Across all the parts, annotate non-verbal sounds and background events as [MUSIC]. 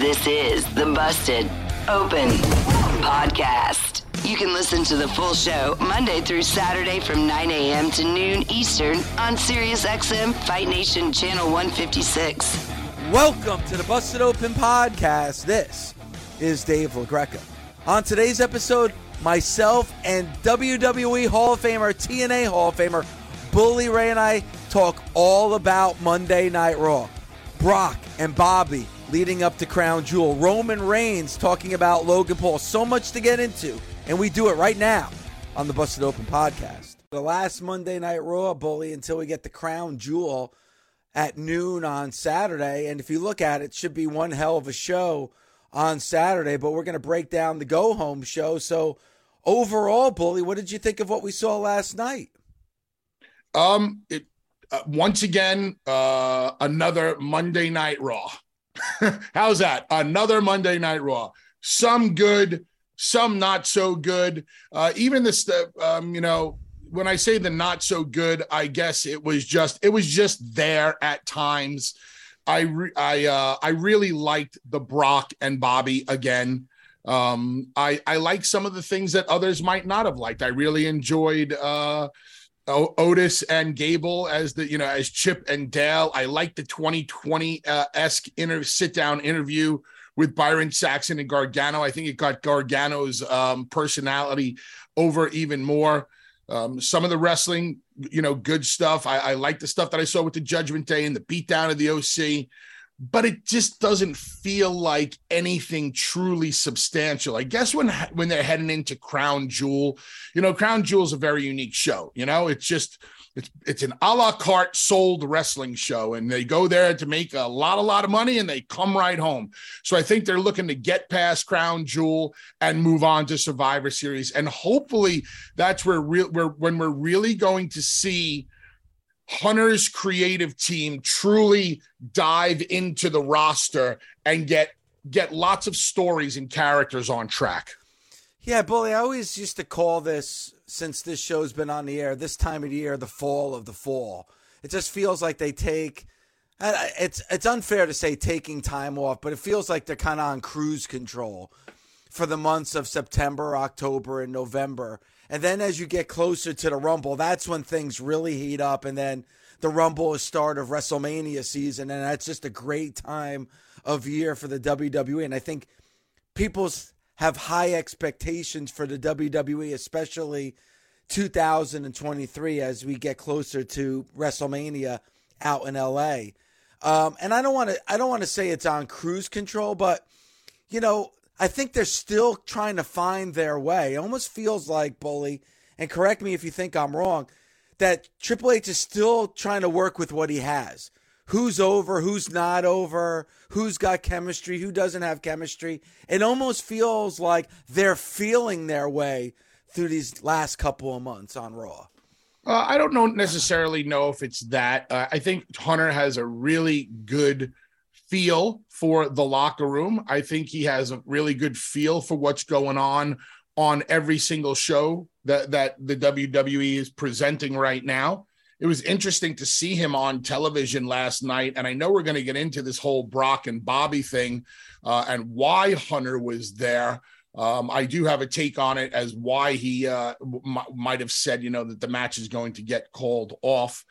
This is the Busted Open Podcast. You can listen to the full show Monday through Saturday from 9 a.m. to noon Eastern on SiriusXM Fight Nation Channel 156. Welcome to the Busted Open Podcast. This is Dave LaGreca. On today's episode, myself and WWE Hall of Famer, TNA Hall of Famer, Bully Ray and I talk all about Monday Night Raw. Brock and Bobby leading up to Crown Jewel. Roman Reigns talking about Logan Paul. So much to get into, and we do it right now on the Busted Open podcast. The last Monday Night Raw, Bully, until we get the Crown Jewel at noon on Saturday. And if you look at it, it should be one hell of a show on Saturday, but we're going to break down the go home show. So, overall, Bully, what did you think of what we saw last night? Um, it, uh, once again, uh, another Monday Night Raw. [LAUGHS] How's that? Another Monday Night Raw. Some good, some not so good. Uh, even this, um, you know, when I say the not so good, I guess it was just it was just there at times. I re- I uh, I really liked the Brock and Bobby again. Um, I I like some of the things that others might not have liked. I really enjoyed uh, Otis and Gable as the you know as Chip and Dale. I like the 2020 uh, esque inter sit down interview with Byron Saxton and Gargano. I think it got Gargano's um, personality over even more. Um, some of the wrestling, you know, good stuff. I, I like the stuff that I saw with the Judgment Day and the beatdown of the OC but it just doesn't feel like anything truly substantial. I guess when when they're heading into Crown Jewel, you know, Crown Jewel is a very unique show. You know, it's just it's it's an a la carte sold wrestling show, and they go there to make a lot a lot of money, and they come right home. So I think they're looking to get past Crown Jewel and move on to Survivor Series, and hopefully that's where real where when we're really going to see Hunter's creative team truly dive into the roster and get get lots of stories and characters on track. Yeah, Bully, I always used to call this since this show's been on the air this time of year the fall of the fall. It just feels like they take it's it's unfair to say taking time off, but it feels like they're kind of on cruise control for the months of September, October, and November. And then as you get closer to the Rumble, that's when things really heat up. And then the Rumble is start of WrestleMania season, and that's just a great time of year for the WWE. And I think people have high expectations for the WWE, especially 2023 as we get closer to WrestleMania out in LA. Um, and I don't want to I don't want to say it's on cruise control, but you know I think they're still trying to find their way. It almost feels like, Bully, and correct me if you think I'm wrong, that Triple H is still trying to work with what he has. Who's over, who's not over, who's got chemistry, who doesn't have chemistry. It almost feels like they're feeling their way through these last couple of months on Raw. Uh, I don't know necessarily know if it's that. Uh, I think Hunter has a really good feel for the locker room. I think he has a really good feel for what's going on on every single show that that the WWE is presenting right now. It was interesting to see him on television last night, and I know we're going to get into this whole Brock and Bobby thing uh, and why Hunter was there. Um, I do have a take on it as why he uh, m- might have said, you know, that the match is going to get called off.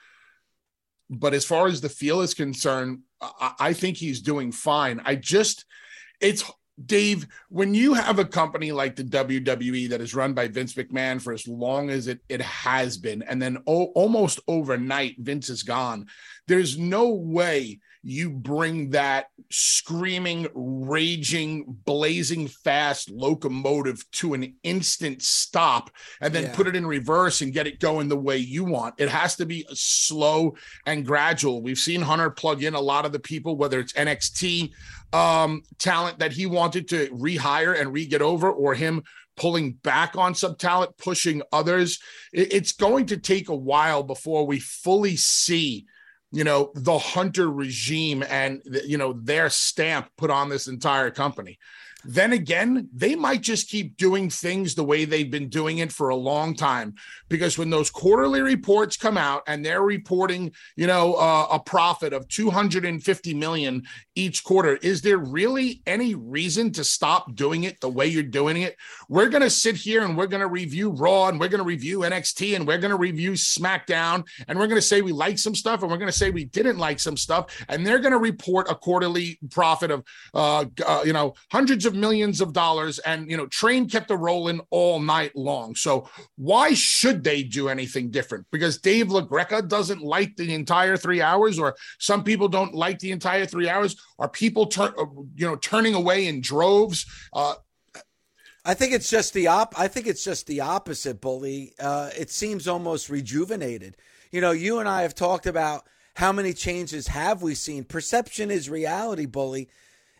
But as far as the feel is concerned, I, think he's doing fine. I just, it's Dave, when you have a company like the WWE that is run by Vince McMahon for as long as it, it has been, and then o- almost overnight, Vince is gone, there's no way you bring that screaming, raging, blazing fast locomotive to an instant stop and then yeah. put it in reverse and get it going the way you want. It has to be slow and gradual. We've seen Hunter plug in a lot of the people, whether it's NXT um, talent that he wanted to rehire and re get over, or him pulling back on some talent, pushing others. It's going to take a while before we fully see you know the hunter regime and you know their stamp put on this entire company then again, they might just keep doing things the way they've been doing it for a long time. Because when those quarterly reports come out and they're reporting, you know, uh, a profit of 250 million each quarter, is there really any reason to stop doing it the way you're doing it? We're going to sit here and we're going to review Raw and we're going to review NXT and we're going to review SmackDown and we're going to say we like some stuff and we're going to say we didn't like some stuff. And they're going to report a quarterly profit of, uh, uh, you know, hundreds of of millions of dollars and you know train kept a rolling all night long so why should they do anything different because dave lagreca doesn't like the entire three hours or some people don't like the entire three hours are people turn uh, you know turning away in droves uh, I think it's just the op. I think it's just the opposite, bully. Uh, it seems almost rejuvenated. You know, you and I have talked about how many changes have we seen. Perception is reality, bully.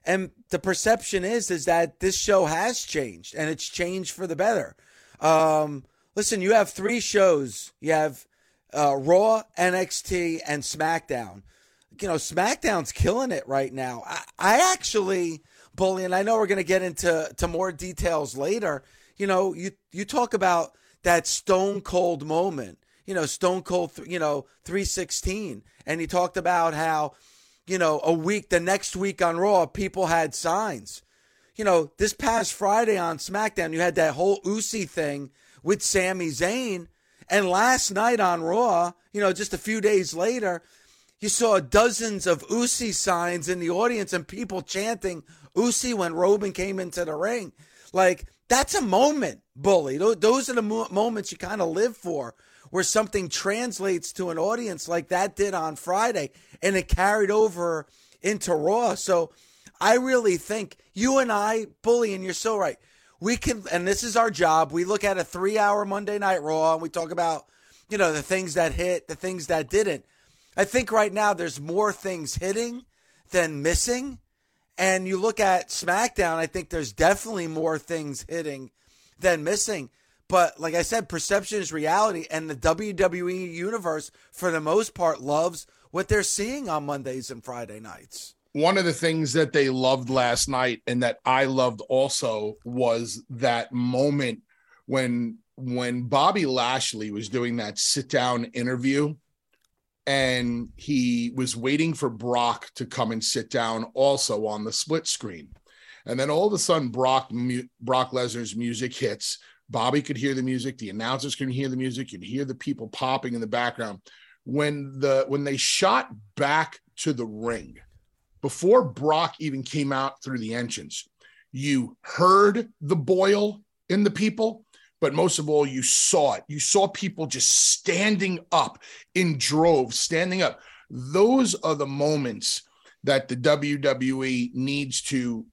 And the perception is is that this show has changed and it's changed for the better. Um, listen, you have three shows. You have uh, Raw, NXT, and SmackDown. You know, SmackDown's killing it right now. I, I actually, Bully, and I know we're going to get into to more details later. You know, you you talk about that Stone Cold moment. You know, Stone Cold. You know, three sixteen, and he talked about how you know, a week, the next week on Raw, people had signs. You know, this past Friday on SmackDown, you had that whole Usi thing with Sami Zayn. And last night on Raw, you know, just a few days later, you saw dozens of Usi signs in the audience and people chanting Usi when Roman came into the ring. Like, that's a moment, bully. Those are the moments you kind of live for where something translates to an audience like that did on Friday and it carried over into Raw. So I really think you and I, Bully, and you're so right. We can, and this is our job. We look at a three hour Monday Night Raw and we talk about, you know, the things that hit, the things that didn't. I think right now there's more things hitting than missing. And you look at SmackDown, I think there's definitely more things hitting than missing. But like I said, perception is reality, and the WWE universe, for the most part, loves what they're seeing on Mondays and Friday nights. One of the things that they loved last night, and that I loved also, was that moment when when Bobby Lashley was doing that sit down interview and he was waiting for Brock to come and sit down also on the split screen. And then all of a sudden, Brock Brock Lesnar's music hits, Bobby could hear the music, the announcers could hear the music, you'd hear the people popping in the background. When the when they shot back to the ring, before Brock even came out through the entrance, you heard the boil in the people, but most of all, you saw it. You saw people just standing up in droves, standing up. Those are the moments that the WWE needs to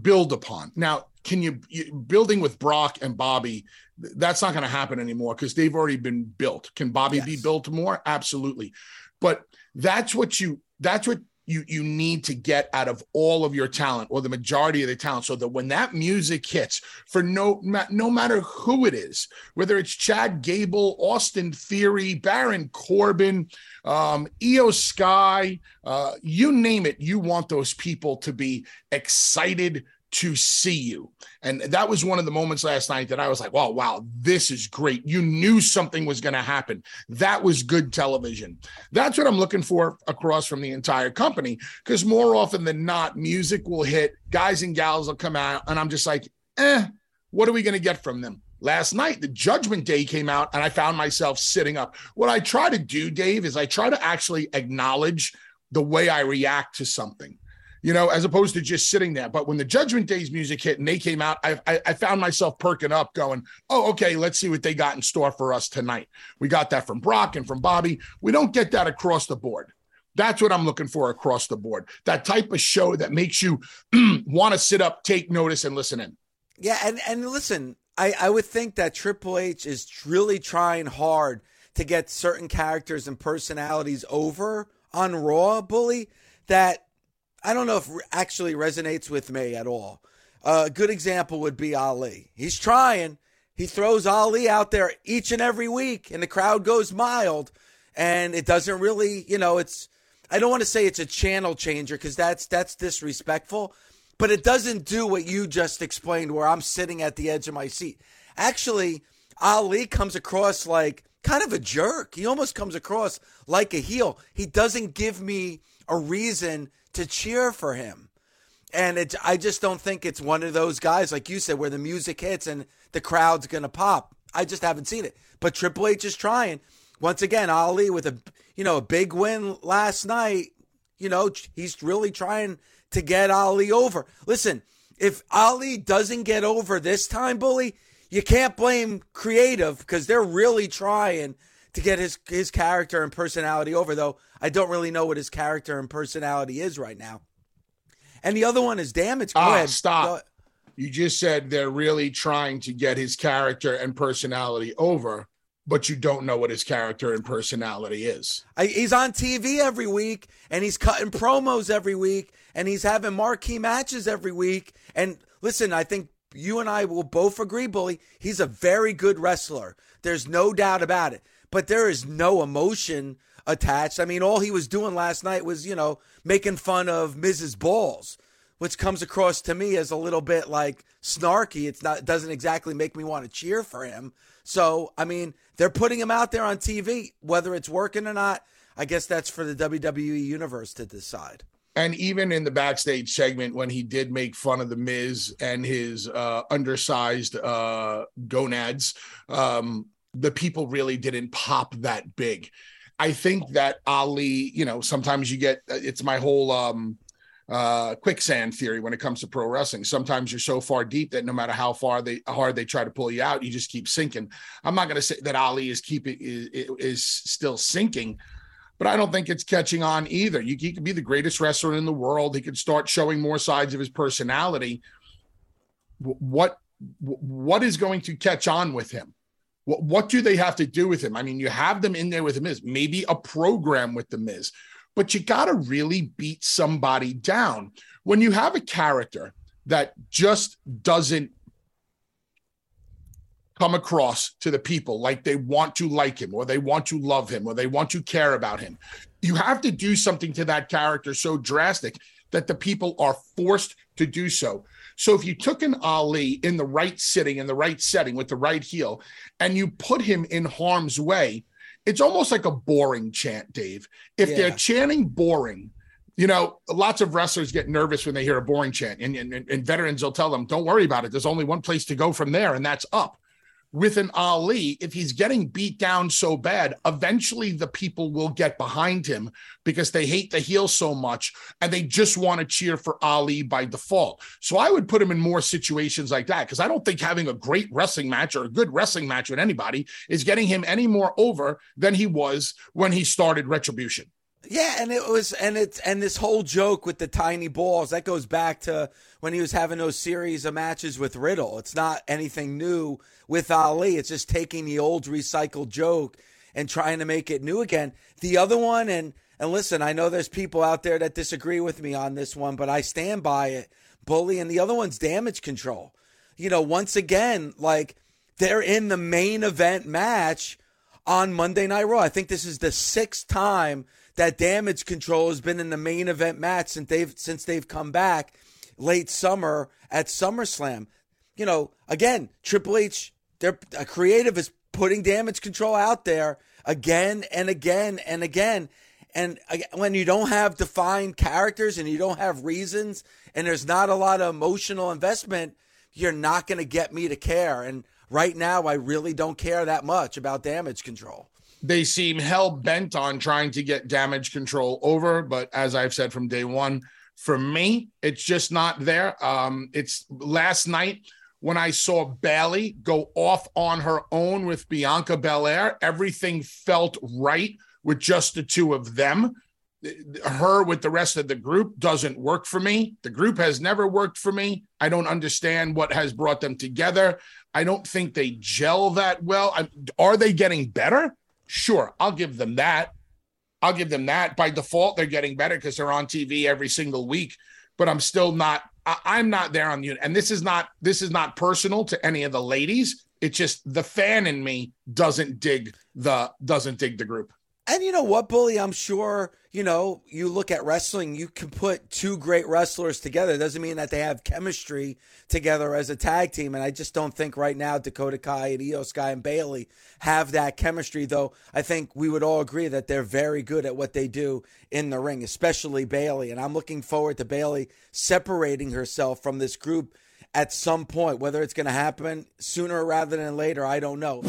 build upon. Now, can you, you building with Brock and Bobby? That's not going to happen anymore because they've already been built. Can Bobby yes. be built more? Absolutely. But that's what you that's what you you need to get out of all of your talent or the majority of the talent. So that when that music hits for no no matter who it is whether it's chad gable austin theory baron corbin um Iyo Sky uh you name it you want those people to be excited to see you. And that was one of the moments last night that I was like, wow, wow, this is great. You knew something was going to happen. That was good television. That's what I'm looking for across from the entire company. Because more often than not, music will hit, guys and gals will come out, and I'm just like, eh, what are we going to get from them? Last night, the Judgment Day came out, and I found myself sitting up. What I try to do, Dave, is I try to actually acknowledge the way I react to something you know, as opposed to just sitting there. But when the Judgment Days music hit and they came out, I, I, I found myself perking up, going, "Oh, okay, let's see what they got in store for us tonight." We got that from Brock and from Bobby. We don't get that across the board. That's what I'm looking for across the board. That type of show that makes you [CLEARS THROAT] want to sit up, take notice, and listen in. Yeah, and and listen, I I would think that Triple H is really trying hard to get certain characters and personalities over on Raw, Bully. That I don't know if actually resonates with me at all. Uh, a good example would be Ali. He's trying. He throws Ali out there each and every week, and the crowd goes mild. And it doesn't really, you know, it's. I don't want to say it's a channel changer because that's that's disrespectful, but it doesn't do what you just explained, where I'm sitting at the edge of my seat. Actually, Ali comes across like kind of a jerk. He almost comes across like a heel. He doesn't give me a reason to cheer for him. And it, I just don't think it's one of those guys, like you said, where the music hits and the crowd's going to pop. I just haven't seen it. But Triple H is trying. Once again, Ali with a you know a big win last night. You know he's really trying to get Ali over. Listen, if Ali doesn't get over this time, bully, you can't blame creative because they're really trying to get his his character and personality over. Though I don't really know what his character and personality is right now. And the other one is damage. Go ah, ahead. Stop. You just said they're really trying to get his character and personality over, but you don't know what his character and personality is. I, he's on TV every week, and he's cutting promos every week, and he's having marquee matches every week. And listen, I think you and I will both agree, Bully, he's a very good wrestler. There's no doubt about it. But there is no emotion attached. I mean, all he was doing last night was, you know, making fun of Miz's Balls, which comes across to me as a little bit like snarky. It's not doesn't exactly make me want to cheer for him. So, I mean, they're putting him out there on TV, whether it's working or not. I guess that's for the WWE universe to decide. And even in the backstage segment, when he did make fun of the Miz and his uh, undersized uh, gonads, um, the people really didn't pop that big. I think that Ali, you know, sometimes you get it's my whole um, uh, quicksand theory when it comes to pro wrestling. Sometimes you're so far deep that no matter how far they hard they try to pull you out, you just keep sinking. I'm not going to say that Ali is keeping is, is still sinking but I don't think it's catching on either. You, he could be the greatest wrestler in the world. He could start showing more sides of his personality. What what is going to catch on with him? What what do they have to do with him? I mean, you have them in there with the Miz, maybe a program with the Miz, but you got to really beat somebody down when you have a character that just doesn't come across to the people like they want to like him or they want to love him or they want to care about him. You have to do something to that character so drastic that the people are forced to do so. So if you took an Ali in the right sitting, in the right setting with the right heel, and you put him in harm's way, it's almost like a boring chant, Dave. If yeah. they're chanting boring, you know, lots of wrestlers get nervous when they hear a boring chant, and, and, and veterans will tell them, don't worry about it. There's only one place to go from there, and that's up with an Ali, if he's getting beat down so bad, eventually the people will get behind him because they hate the heel so much and they just want to cheer for Ali by default. So I would put him in more situations like that because I don't think having a great wrestling match or a good wrestling match with anybody is getting him any more over than he was when he started Retribution. Yeah, and it was and it's and this whole joke with the tiny balls that goes back to when he was having those series of matches with Riddle. It's not anything new with Ali. It's just taking the old recycled joke and trying to make it new again. The other one and and listen, I know there's people out there that disagree with me on this one, but I stand by it. Bully and the other one's damage control. You know, once again, like they're in the main event match on Monday Night Raw. I think this is the sixth time that damage control has been in the main event match since they've since they've come back late summer at SummerSlam. You know, again, Triple H, their creative is putting damage control out there again and again and again. And when you don't have defined characters and you don't have reasons and there's not a lot of emotional investment, you're not going to get me to care. And right now, I really don't care that much about damage control they seem hell bent on trying to get damage control over. But as I've said from day one, For me, it's just not there. Um, it's last night when I saw Bayley go off on her own with Bianca Belair, everything felt right with just the two of them. Her with the rest of the group doesn't work for me. The group has never worked for me. I don't understand what has brought them together. I don't think they gel that well. Are they getting better? Sure, I'll give them that. I'll give them that. By default, they're getting better because they're on TV every single week. But I'm still not. I, am not there on the. And this is not. This is not personal to any of the ladies. It's just the fan in me doesn't dig the doesn't dig the group. And you know what, Bully? I'm sure, you know, you look at wrestling, you can put two great wrestlers together. It doesn't mean that they have chemistry together as a tag team. And I just don't think right now Dakota Kai and Iyo Sky and Bayley have that chemistry, though I think we would all agree that they're very good at what they do in the ring, especially Bayley. And I'm looking forward to Bayley separating herself from this group at some point. Whether it's going to happen sooner rather than later, I don't know.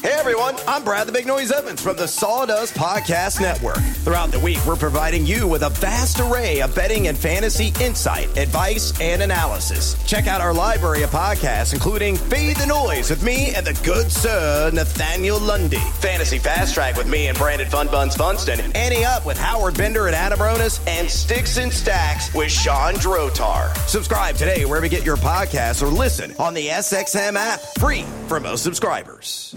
Hey everyone, I'm Brad the Big Noise Evans from the Sawdust Podcast Network. Throughout the week, we're providing you with a vast array of betting and fantasy insight, advice, and analysis. Check out our library of podcasts, including Fade the Noise with me and the good sir Nathaniel Lundy, Fantasy Fast Track with me and Brandon Fun Buns Funston, Ante Up with Howard Bender and Adam Ronis, and Sticks and Stacks with Sean Drotar. Subscribe today wherever you get your podcasts or listen on the SXM app, free for most subscribers.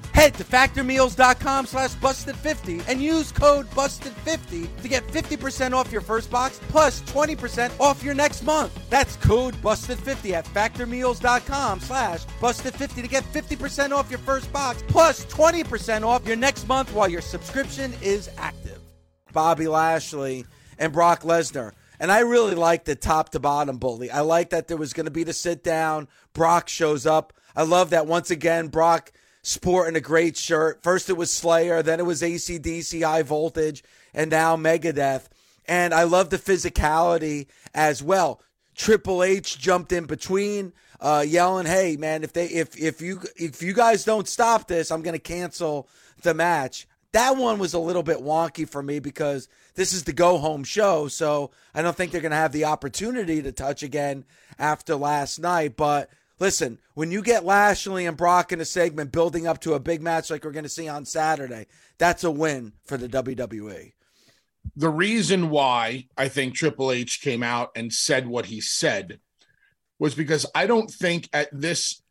Head to factormeals.com slash busted50 and use code busted50 to get 50% off your first box plus 20% off your next month. That's code busted50 at factormeals.com slash busted50 to get 50% off your first box plus 20% off your next month while your subscription is active. Bobby Lashley and Brock Lesnar. And I really like the top to bottom bully. I like that there was going to be the sit down. Brock shows up. I love that once again, Brock sporting a great shirt. First it was Slayer, then it was ACDC High Voltage, and now Megadeth. And I love the physicality as well. Triple H jumped in between, uh, yelling, "Hey man, if they if if you if you guys don't stop this, I'm gonna cancel the match." That one was a little bit wonky for me because this is the go home show, so I don't think they're gonna have the opportunity to touch again after last night. But Listen, when you get Lashley and Brock in a segment building up to a big match like we're going to see on Saturday, that's a win for the WWE. The reason why I think Triple H came out and said what he said was because I don't think at this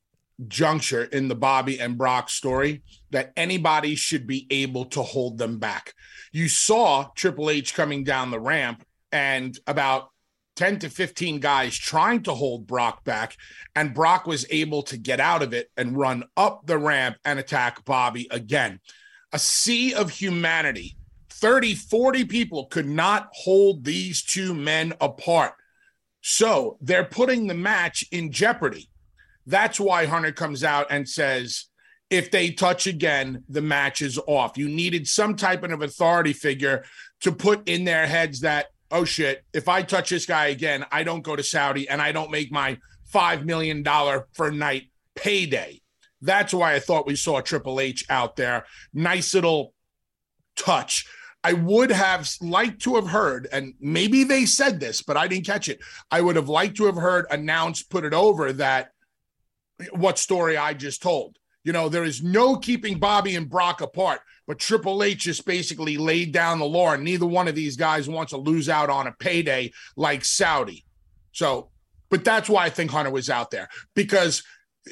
juncture in the Bobby and Brock story that anybody should be able to hold them back. You saw Triple H coming down the ramp and about 10 to 15 guys trying to hold Brock back, and Brock was able to get out of it and run up the ramp and attack Bobby again. A sea of humanity. 30, 40 people could not hold these two men apart. So they're putting the match in jeopardy. That's why Hunter comes out and says, if they touch again, the match is off. You needed some type of authority figure to put in their heads that oh shit, if I touch this guy again, I don't go to Saudi and I don't make my $5 million per night payday. That's why I thought we saw Triple H out there. Nice little touch. I would have liked to have heard, and maybe they said this, but I didn't catch it. I would have liked to have heard announced, put it over that what story I just told. You know, there is no keeping Bobby and Brock apart. But Triple H just basically laid down the law, and neither one of these guys wants to lose out on a payday like Saudi. So, but that's why I think Hunter was out there because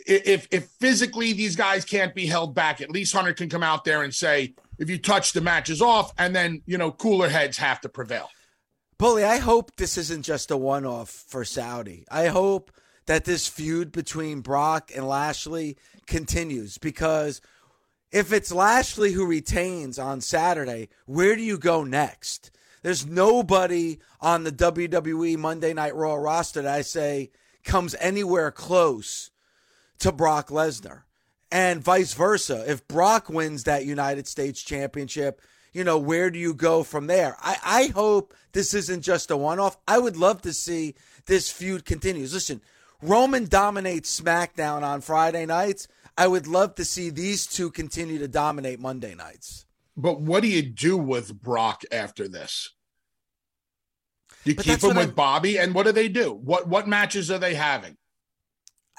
if if physically these guys can't be held back, at least Hunter can come out there and say, if you touch the match is off, and then you know cooler heads have to prevail. Bully, I hope this isn't just a one off for Saudi. I hope that this feud between Brock and Lashley continues because if it's Lashley who retains on Saturday, where do you go next? There's nobody on the WWE Monday Night Raw roster that I say comes anywhere close to Brock Lesnar. And vice versa. If Brock wins that United States Championship, you know, where do you go from there? I, I hope this isn't just a one off. I would love to see this feud continues. Listen, Roman dominates SmackDown on Friday nights. I would love to see these two continue to dominate Monday nights. But what do you do with Brock after this? You but keep him with I, Bobby, and what do they do? What what matches are they having?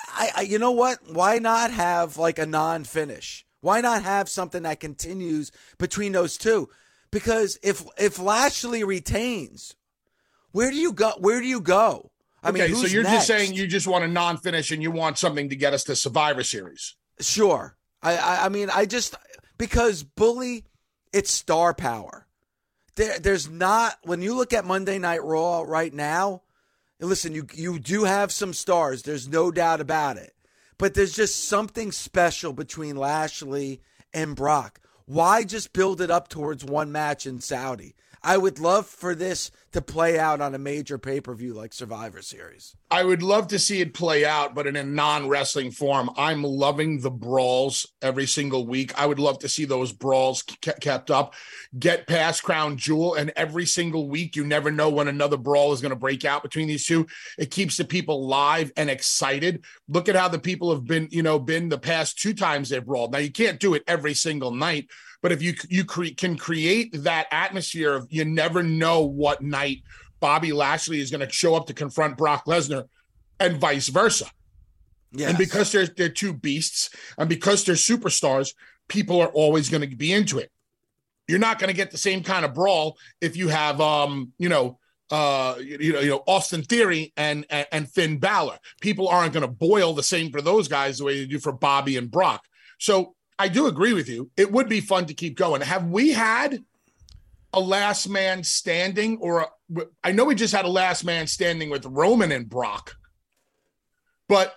I, I you know what? Why not have like a non-finish? Why not have something that continues between those two? Because if if Lashley retains, where do you go? Where do you go? I okay, mean, so you're next? just saying you just want a non-finish and you want something to get us to Survivor Series. Sure. I, I, I mean, I just because bully, it's star power. There, there's not when you look at Monday Night Raw right now. Listen, you you do have some stars. There's no doubt about it. But there's just something special between Lashley and Brock. Why just build it up towards one match in Saudi? I would love for this to play out on a major pay per view like Survivor Series. I would love to see it play out, but in a non wrestling form. I'm loving the brawls every single week. I would love to see those brawls kept up. Get past Crown Jewel, and every single week, you never know when another brawl is going to break out between these two. It keeps the people live and excited. Look at how the people have been, you know, been the past two times they've brawled. Now, you can't do it every single night but if you you cre- can create that atmosphere of you never know what night Bobby Lashley is going to show up to confront Brock Lesnar, and vice versa. Yes. And because they're they're two beasts, and because they're superstars, people are always going to be into it. You're not going to get the same kind of brawl if you have, um, you know, uh, you know, you know, Austin Theory and, and and Finn Balor. People aren't going to boil the same for those guys the way they do for Bobby and Brock. So I do agree with you. It would be fun to keep going. Have we had a last man standing, or a, I know we just had a last man standing with Roman and Brock, but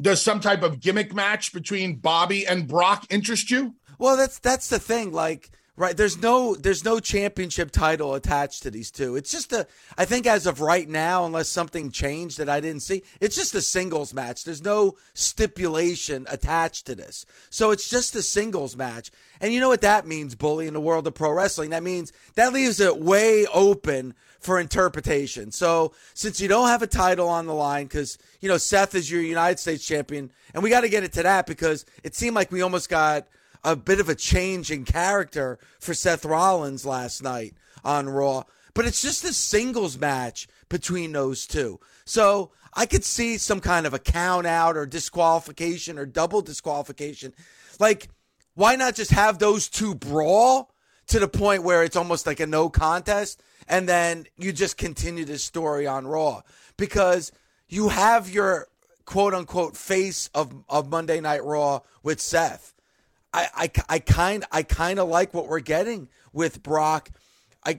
does some type of gimmick match between Bobby and Brock interest you? Well, that's that's the thing. Like Right. There's no there's no championship title attached to these two. It's just a I think as of right now, unless something changed that I didn't see, it's just a singles match. There's no stipulation attached to this. So it's just a singles match. And you know what that means, bully, in the world of pro wrestling? That means that leaves it way open for interpretation. So since you don't have a title on the line, because you know Seth is your United States champion, and we got to get it to that because it seemed like we almost got a bit of a change in character for Seth Rollins last night on Raw. But it's just a singles match between those two. So I could see some kind of a count out or disqualification or double disqualification. Like, why not just have those two brawl to the point where it's almost like a no contest and then you just continue the story on Raw? Because you have your quote unquote face of, of Monday Night Raw with Seth. I, I, I kind I kind of like what we're getting with Brock. I,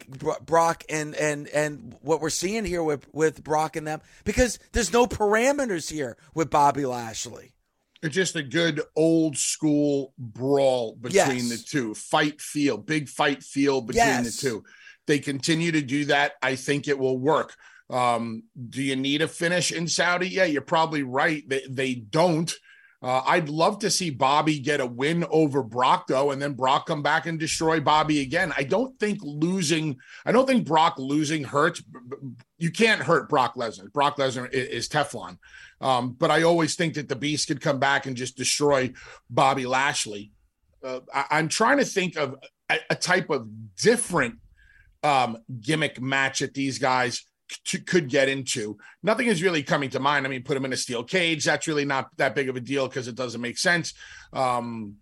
Brock and and and what we're seeing here with with Brock and them because there's no parameters here with Bobby Lashley. It's just a good old school brawl between yes. the two. Fight feel, big fight feel between yes. the two. They continue to do that. I think it will work. Um, do you need a finish in Saudi? Yeah, you're probably right. They they don't. Uh, I'd love to see Bobby get a win over Brock, though, and then Brock come back and destroy Bobby again. I don't think losing, I don't think Brock losing hurts. You can't hurt Brock Lesnar. Brock Lesnar is, Teflon. Um, but I always think that the Beast could come back and just destroy Bobby Lashley. Uh, I, am trying to think of a, a type of different um, gimmick match that these guys could get into. Nothing is really coming to mind. I mean, put him in a steel cage. That's really not that big of a deal because it doesn't make sense. Um,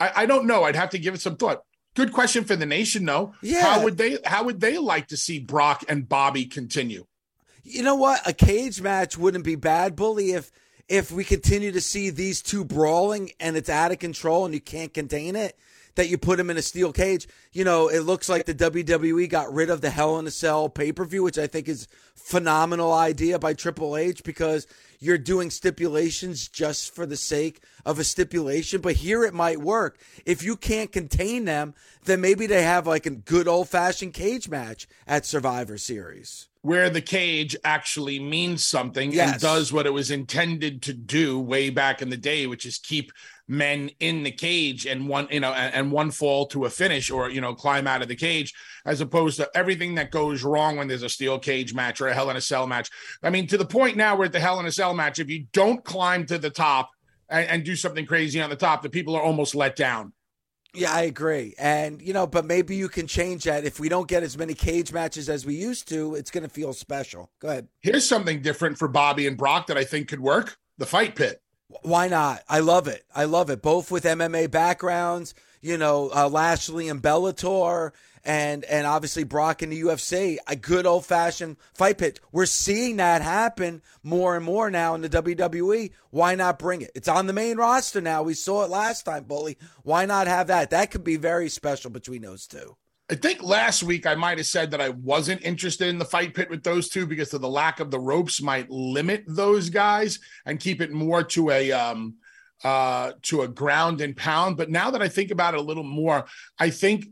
I, I, don't know. I'd have to give it some thought. Good question for the nation, though. Yeah. How would they? How would they like to see Brock and Bobby continue? You know what? A cage match wouldn't be bad, bully. If if we continue to see these two brawling and it's out of control and you can't contain it, that you put him in a steel cage. You know, it looks like the WWE got rid of the Hell in a Cell pay per view, which I think is phenomenal idea by Triple H because you're doing stipulations just for the sake of a stipulation, but here it might work. If you can't contain them, then maybe they have like a good old fashioned cage match at Survivor Series. Where the cage actually means something Yes. and does what it was intended to do way back in the day, which is keep men in the cage and one, you know, and, and one fall to a finish or, you know, climb out of the cage, as opposed to everything that goes wrong when there's a steel cage match or a Hell in a Cell match. I mean, to the point now we're at the Hell in a Cell match. If you don't climb to the top and, and do something crazy on the top, the people are almost let down. Yeah, I agree. And, you know, but maybe you can change that. If we don't get as many cage matches as we used to, it's going to feel special. Go ahead. Here's something different for Bobby and Brock that I think could work the fight pit. Why not? I love it. I love it. Both with MMA backgrounds, you know, uh, Lashley and Bellator, and and obviously Brock in the UFC. A good old fashioned fight pit. We're seeing that happen more and more now in the WWE. Why not bring it? It's on the main roster now. We saw it last time, Bully. Why not have that? That could be very special between those two. I think last week I might have said that I wasn't interested in the fight pit with those two because of the lack of the ropes might limit those guys and keep it more to a um uh to a ground and pound. But now that I think about it a little more, I think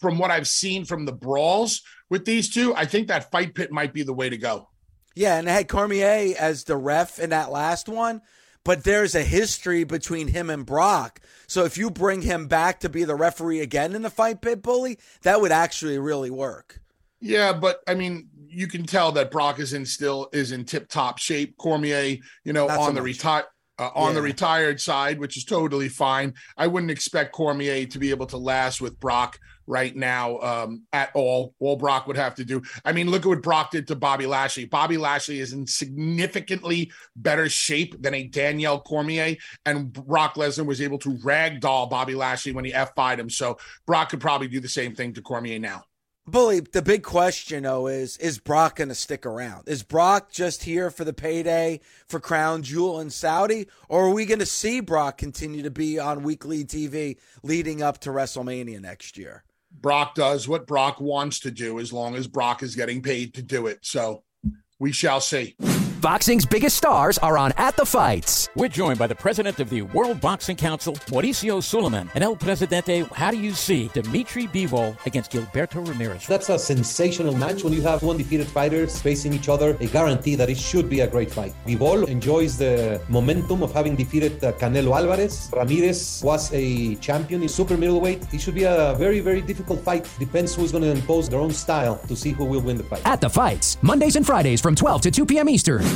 from what I've seen from the brawls with these two, I think that fight pit might be the way to go. Yeah, and they had Cormier as the ref in that last one, but there's a history between him and Brock. So if you bring him back to be the referee again in the fight pit bully, that would actually really work. Yeah, but I mean, you can tell that Brock is in still is in tip top shape. Cormier, you know, Not so on the retire uh, on the retired side, which is totally fine. I wouldn't expect Cormier to be able to last with Brock right now um, at all. All Brock would have to do. I mean, look at what Brock did to Bobby Lashley. Bobby Lashley is in significantly better shape than a Daniel Cormier, and Brock Lesnar was able to ragdoll Bobby Lashley when he F5'd him. So Brock could probably do the same thing to Cormier now. Bully, the big question though is is Brock going to stick around? Is Brock just here for the payday for Crown Jewel and Saudi, or are we going to see Brock continue to be on weekly TV leading up to WrestleMania next year? Brock does what Brock wants to do as long as Brock is getting paid to do it. So we shall see. Boxing's biggest stars are on At the Fights. We're joined by the president of the World Boxing Council, Mauricio Sulaiman, and El Presidente, how do you see Dimitri Bivol against Gilberto Ramirez? That's a sensational match when you have two undefeated fighters facing each other. A guarantee that it should be a great fight. Bivol enjoys the momentum of having defeated uh, Canelo Alvarez. Ramirez was a champion in super middleweight. It should be a very, very difficult fight. Depends who's going to impose their own style to see who will win the fight. At the Fights, Mondays and Fridays from 12 to 2 p.m. Eastern.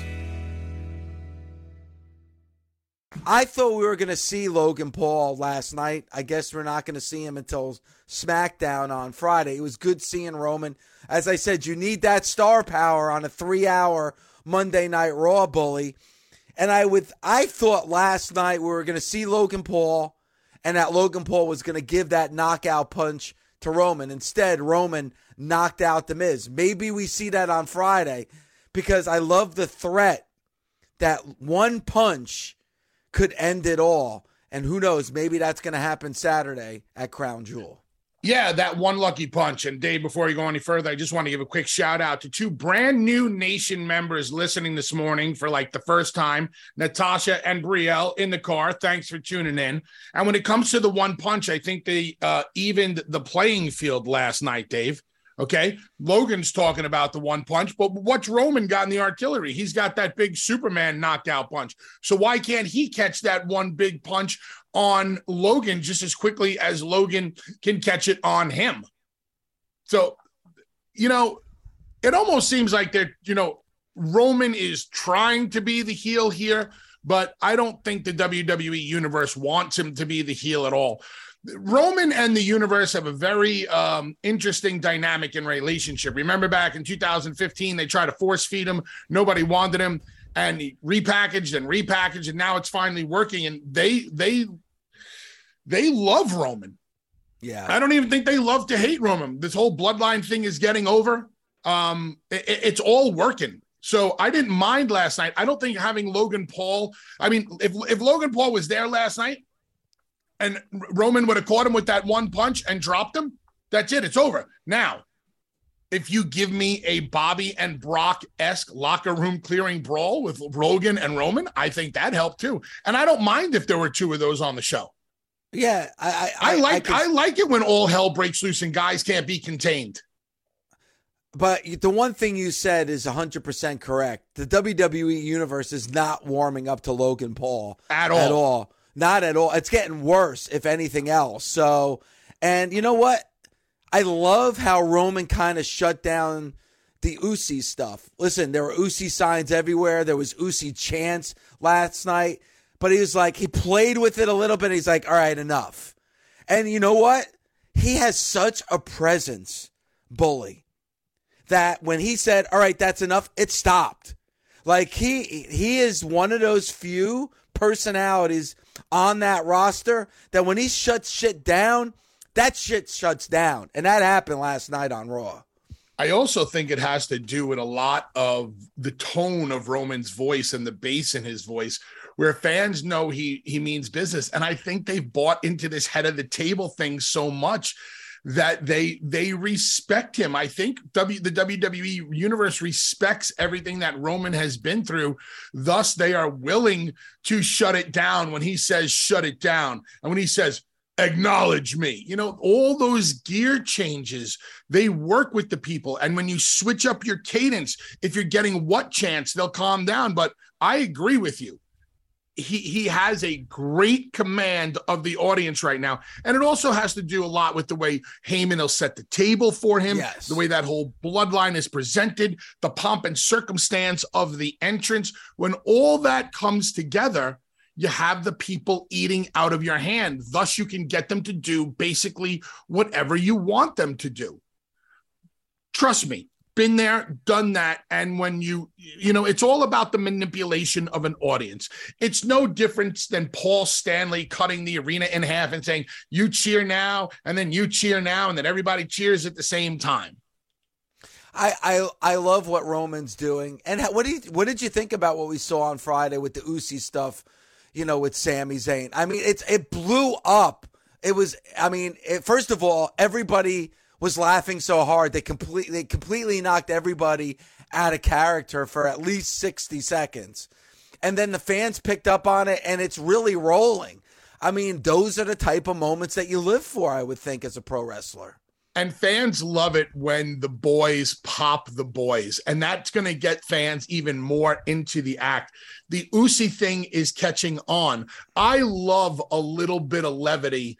I thought we were going to see Logan Paul last night. I guess we're not going to see him until SmackDown on Friday. It was good seeing Roman. As I said, you need that star power on a three hour Monday Night Raw bully. And I would I thought last night we were going to see Logan Paul and that Logan Paul was going to give that knockout punch to Roman. Instead, Roman knocked out The Miz. Maybe we see that on Friday because I love the threat that one punch could end it all. And who knows, maybe that's going to happen Saturday at Crown Jewel. Yeah, that one lucky punch. And Dave, before you go any further, I just want to give a quick shout out to two brand new nation members listening this morning for like the first time, Natasha and Brielle in the car. Thanks for tuning in. And when it comes to the one punch, I think they uh, evened the playing field last night, Dave. Okay. Logan's talking about the one punch, but what's Roman got in the artillery? He's got that big Superman knockout punch. So why can't he catch that one big punch on Logan just as quickly as Logan can catch it on him? So, you know, it almost seems like they're, you know, Roman is trying to be the heel here, but I don't think the WWE universe wants him to be the heel at all. Roman and the universe have a very um, interesting dynamic in relationship. Remember back in 2015, they tried to force feed him. Nobody wanted him, and he repackaged and repackaged, and now it's finally working. And they they they love Roman. Yeah, I don't even think they love to hate Roman. This whole bloodline thing is getting over. Um, it, it's all working. So I didn't mind last night. I don't think having Logan Paul. I mean, if if Logan Paul was there last night, and Roman would have caught him with that one punch and dropped him, that's it. It's over. Now, if you give me a Bobby and Brock esque locker room clearing brawl with Logan and Roman, I think that helped too. And I don't mind if there were two of those on the show. Yeah, I I, I like I, I like it when all hell breaks loose and guys can't be contained. But the one thing you said is 100% correct. The WWE universe is not warming up to Logan Paul at all. At all. Not at all. It's getting worse, if anything else. So, and you know what? I love how Roman kind of shut down the Ucey stuff. Listen, there were Ucey signs everywhere. There was Ucey chants last night, but he was like, he played with it a little bit. He's like, all right, enough. And you know what? He has such a presence, bully, that when he said, all right, that's enough, it stopped. Like he he is one of those few personalities on that roster that when he shuts shit down, that shit shuts down. And that happened last night on Raw. I also think it has to do with a lot of the tone of Roman's voice and the bass in his voice, where fans know he he means business. And I think they've bought into this head of the table thing so much that they they respect him. I think w, the WWE universe respects everything that Roman has been through. Thus, they are willing to shut it down when he says shut it down, and when he says acknowledge me. You know, all those gear changes, they work with the people. And when you switch up your cadence, if you're getting what chance, they'll calm down. But I agree with you he he has a great command of the audience right now, and it also has to do a lot with the way Heyman will set the table for him, yes. the way that whole bloodline is presented, the pomp and circumstance of the entrance. When all that comes together, you have the people eating out of your hand. Thus, you can get them to do basically whatever you want them to do. Trust me, been there, done that. And when you, you know, it's all about the manipulation of an audience. It's no different than Paul Stanley cutting the arena in half and saying, you cheer now, and then you cheer now, and then everybody cheers at the same time. I, I I love what Roman's doing. And what did you, what did you think about what we saw on Friday with the Ucey stuff? You know, with Sami Zayn. I mean, it's it blew up. It was. I mean, it, first of all, everybody was laughing so hard they completely they completely knocked everybody out of character for at least 60 seconds. And then the fans picked up on it and it's really rolling. I mean, those are the type of moments that you live for, I would think, as a pro wrestler. And fans love it when the boys pop the boys. And that's going to get fans even more into the act. The Ucey thing is catching on. I love a little bit of levity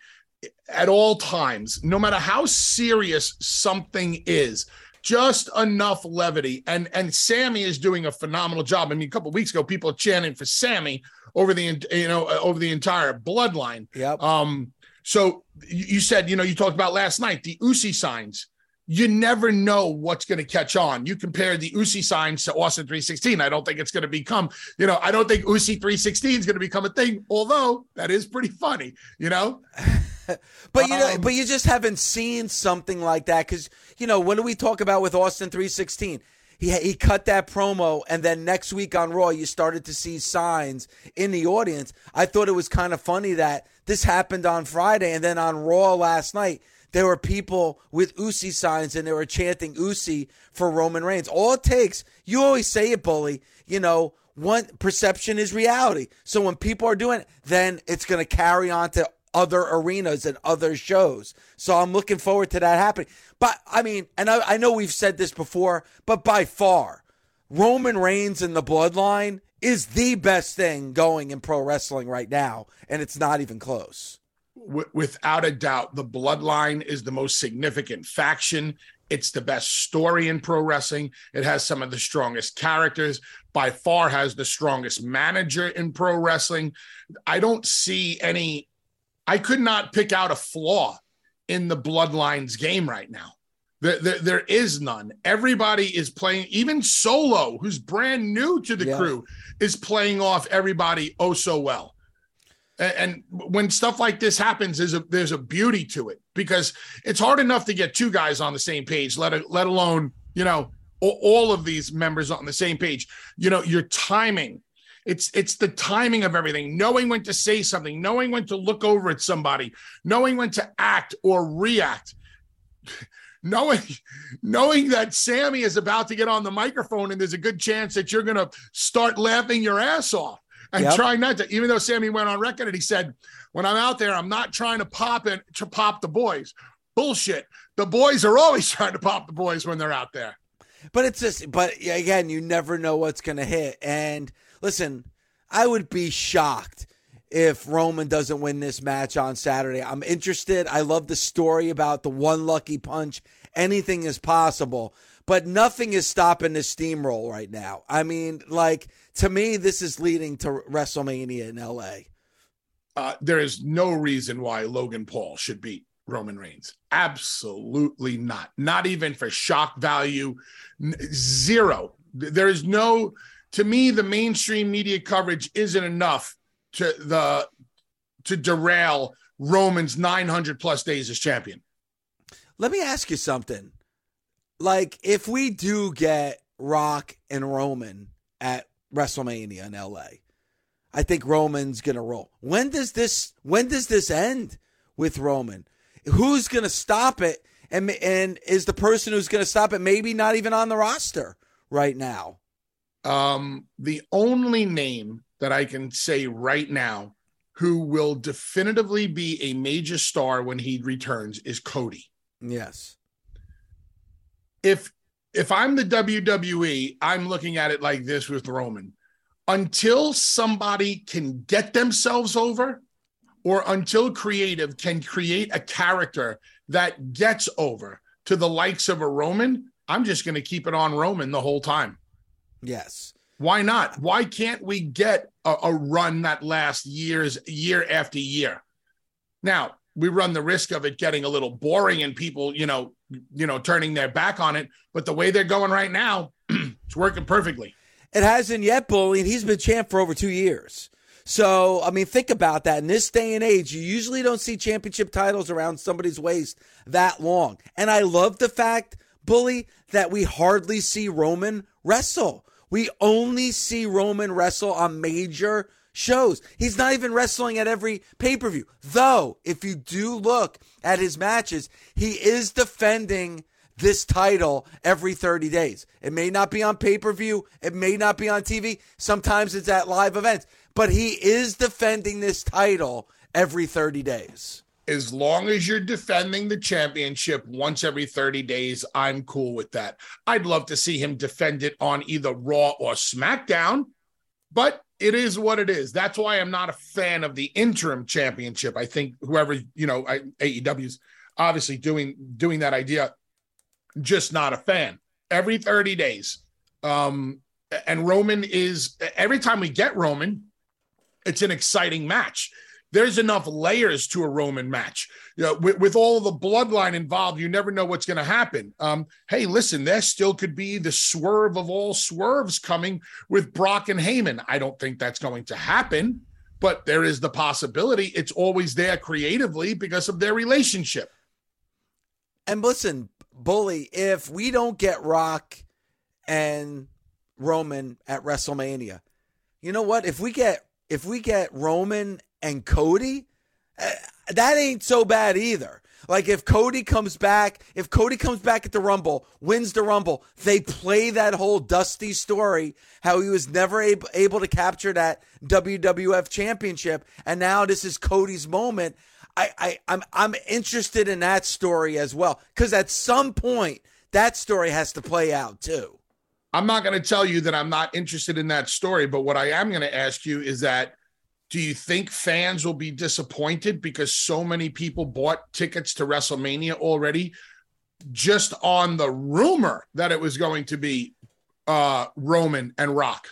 at all times, no matter how serious something is, just enough levity. And and Sami is doing a phenomenal job. I mean, a couple weeks ago, people are chanting for Sami over the you know over the entire bloodline. Yep. Um. So you said you know you talked about last night the Ucey signs. You never know what's going to catch on. You compare the Ucey signs to Austin 316. I don't think it's going to become, you know, I don't think Ucey 316 is going to become a thing, although that is pretty funny, you know? [LAUGHS] [LAUGHS] but you know, um, but you just haven't seen something like that because you know what do we talk about with Austin three sixteen? He he cut that promo, and then next week on Raw, you started to see signs in the audience. I thought it was kind of funny that this happened on Friday, and then on Raw last night. There were people with Ucey signs and they were chanting Ucey for Roman Reigns. All it takes, you always say it, bully, you know, one perception is reality. So when people are doing it, then it's going to carry on to other arenas and other shows. So I'm looking forward to that happening. But I mean, and I, I know we've said this before, but by far, Roman Reigns and the bloodline is the best thing going in pro wrestling right now. And it's not even close. Without a doubt, the bloodline is the most significant faction. It's the best story in pro wrestling. It has some of the strongest characters, by far has the strongest manager in pro wrestling. I don't see any, I could not pick out a flaw in the Bloodlines game right now. There, there, there is none. Everybody is playing, even Solo, who's brand new to the yeah. crew, is playing off everybody oh so well. And when stuff like this happens, there's a there's a beauty to it because it's hard enough to get two guys on the same page, let let alone you know all of these members on the same page. You know your timing, it's it's the timing of everything, knowing when to say something, knowing when to look over at somebody, knowing when to act or react. [LAUGHS] knowing knowing that Sami is about to get on the microphone and there's a good chance that you're going to start laughing your ass off and yep. try not to. Even though Sami went on record and he said, "When I'm out there, I'm not trying to pop it to pop the boys." Bullshit. The boys are always [LAUGHS] trying to pop the boys when they're out there. But it's just, but again, you never know what's going to hit. And listen, I would be shocked if Roman doesn't win this match on Saturday. I'm interested. I love the story about the one lucky punch. Anything is possible, but nothing is stopping this steamroll right now. I mean, like to me, this is leading to WrestleMania in LA. Uh, there is no reason why Logan Paul should beat Roman Reigns. Absolutely not. Not even for shock value. Zero. There is no, to me, the mainstream media coverage isn't enough to the to derail Roman's 900 plus days as champion. Let me ask you something. Like, if we do get Rock and Roman at WrestleMania in LA. I think Roman's to roll. When does this when does this end with Roman? Who's to stop it? And and is the person who's to stop it maybe not even on the roster right now? Um the only name that I can say right now who will definitively be a major star when he returns is Cody. Yes. If if I'm the WWE, I'm looking at it like this with Roman. Until somebody can get themselves over, or until creative can create a character that gets over to the likes of a Roman, I'm just going to keep it on Roman the whole time. Yes. Why not? Why can't we get a, a run that lasts years, year after year? Now, we run the risk of it getting a little boring and people, you know, you know, turning their back on it. But the way they're going right now, [CLEARS THROAT] it's working perfectly. It hasn't yet, Bully, he's been champ for over two years. So, I mean, think about that. In this day and age, you usually don't see championship titles around somebody's waist that long. And I love the fact, Bully, that we hardly see Roman wrestle. We only see Roman wrestle on major shows. He's not even wrestling at every pay per view. Though, if you do look at his matches, he is defending this title every 30 days. It may not be on pay per view, it may not be on TV. Sometimes it's at live events, but he is defending this title every 30 days. As long as you're defending the championship once every 30 days, I'm cool with that. I'd love to see him defend it on either Raw or SmackDown, but it is what it is. That's why I'm not a fan of the interim championship. I think whoever you know, AEW's obviously doing doing that idea. Just not a fan. Every 30 days, um, and Roman is every time we get Roman, it's an exciting match there's enough layers to a Roman match. You know, with, with, all the bloodline involved, you never know what's going to happen. Um, hey, listen, there still could be the swerve of all swerves coming with Brock and Heyman. I don't think that's going to happen, but there is the possibility. It's always there creatively because of their relationship. And listen, Bully, if we don't get Rock and Roman at WrestleMania, you know what? If we get if we get Roman and Cody, uh, that ain't so bad either. Like if Cody comes back, if Cody comes back at the Rumble, wins the Rumble, they play that whole Dusty story, how he was never able, able to capture that WWF championship. And now this is Cody's moment. I, I I'm I'm interested in that story as well because at some point that story has to play out too. I'm not going to tell you that I'm not interested in that story, but what I am going to ask you is that do you think fans will be disappointed because so many people bought tickets to WrestleMania already just on the rumor that it was going to be uh, Roman and Rock?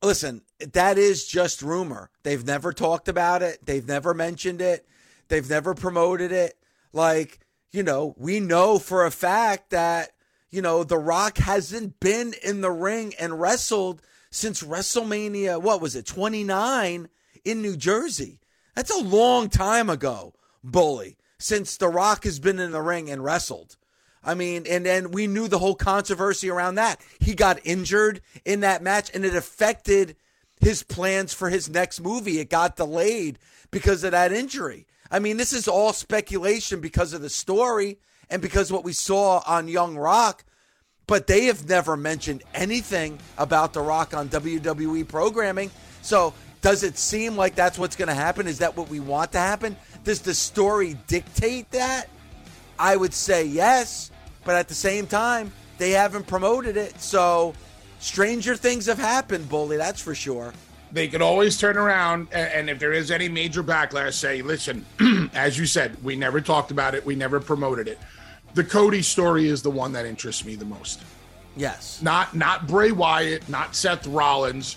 Listen, that is just rumor. They've never talked about it, they've never mentioned it, they've never promoted it. Like, you know, we know for a fact that, you know, The Rock hasn't been in the ring and wrestled since WrestleMania, what was it, 29 in New Jersey. That's a long time ago, Bully, since The Rock has been in the ring and wrestled. I mean, and then we knew the whole controversy around that. He got injured in that match and it affected his plans for his next movie. It got delayed because of that injury. I mean, this is all speculation because of the story and because what we saw on Young Rock, but they have never mentioned anything about The Rock on WWE programming. So, does it seem like that's what's going to happen? Is that what we want to happen? Does the story dictate that? I would say yes, but at the same time, they haven't promoted it. So, stranger things have happened, Bully, that's for sure they could always turn around and, and, if there is any major backlash say listen [CLEARS THROAT] as you said we never talked about it we never promoted it the cody story is the one that interests me the most yes not not bray wyatt not seth rollins